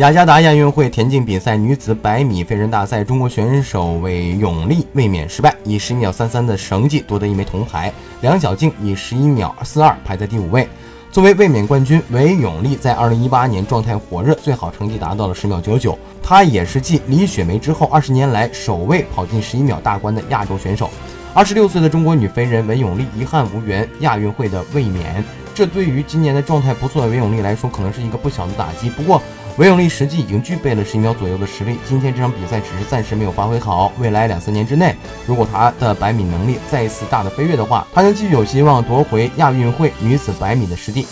雅加达亚运会田径比赛女子百米飞人大赛，中国选手韦永丽卫冕失败，以十一秒三三的成绩夺得一枚铜牌。梁小静以十一秒四二排在第五位。作为卫冕冠军，韦永丽在二零一八年状态火热，最好成绩达到了十秒九九。她也是继李雪梅之后二十年来首位跑进十一秒大关的亚洲选手。二十六岁的中国女飞人韦永丽遗憾无缘亚运会的卫冕，这对于今年的状态不错的韦永丽来说，可能是一个不小的打击。不过，韦永丽实际已经具备了十一秒左右的实力，今天这场比赛只是暂时没有发挥好。未来两三年之内，如果她的百米能力再一次大的飞跃的话，她将继续有希望夺回亚运会女子百米的实地。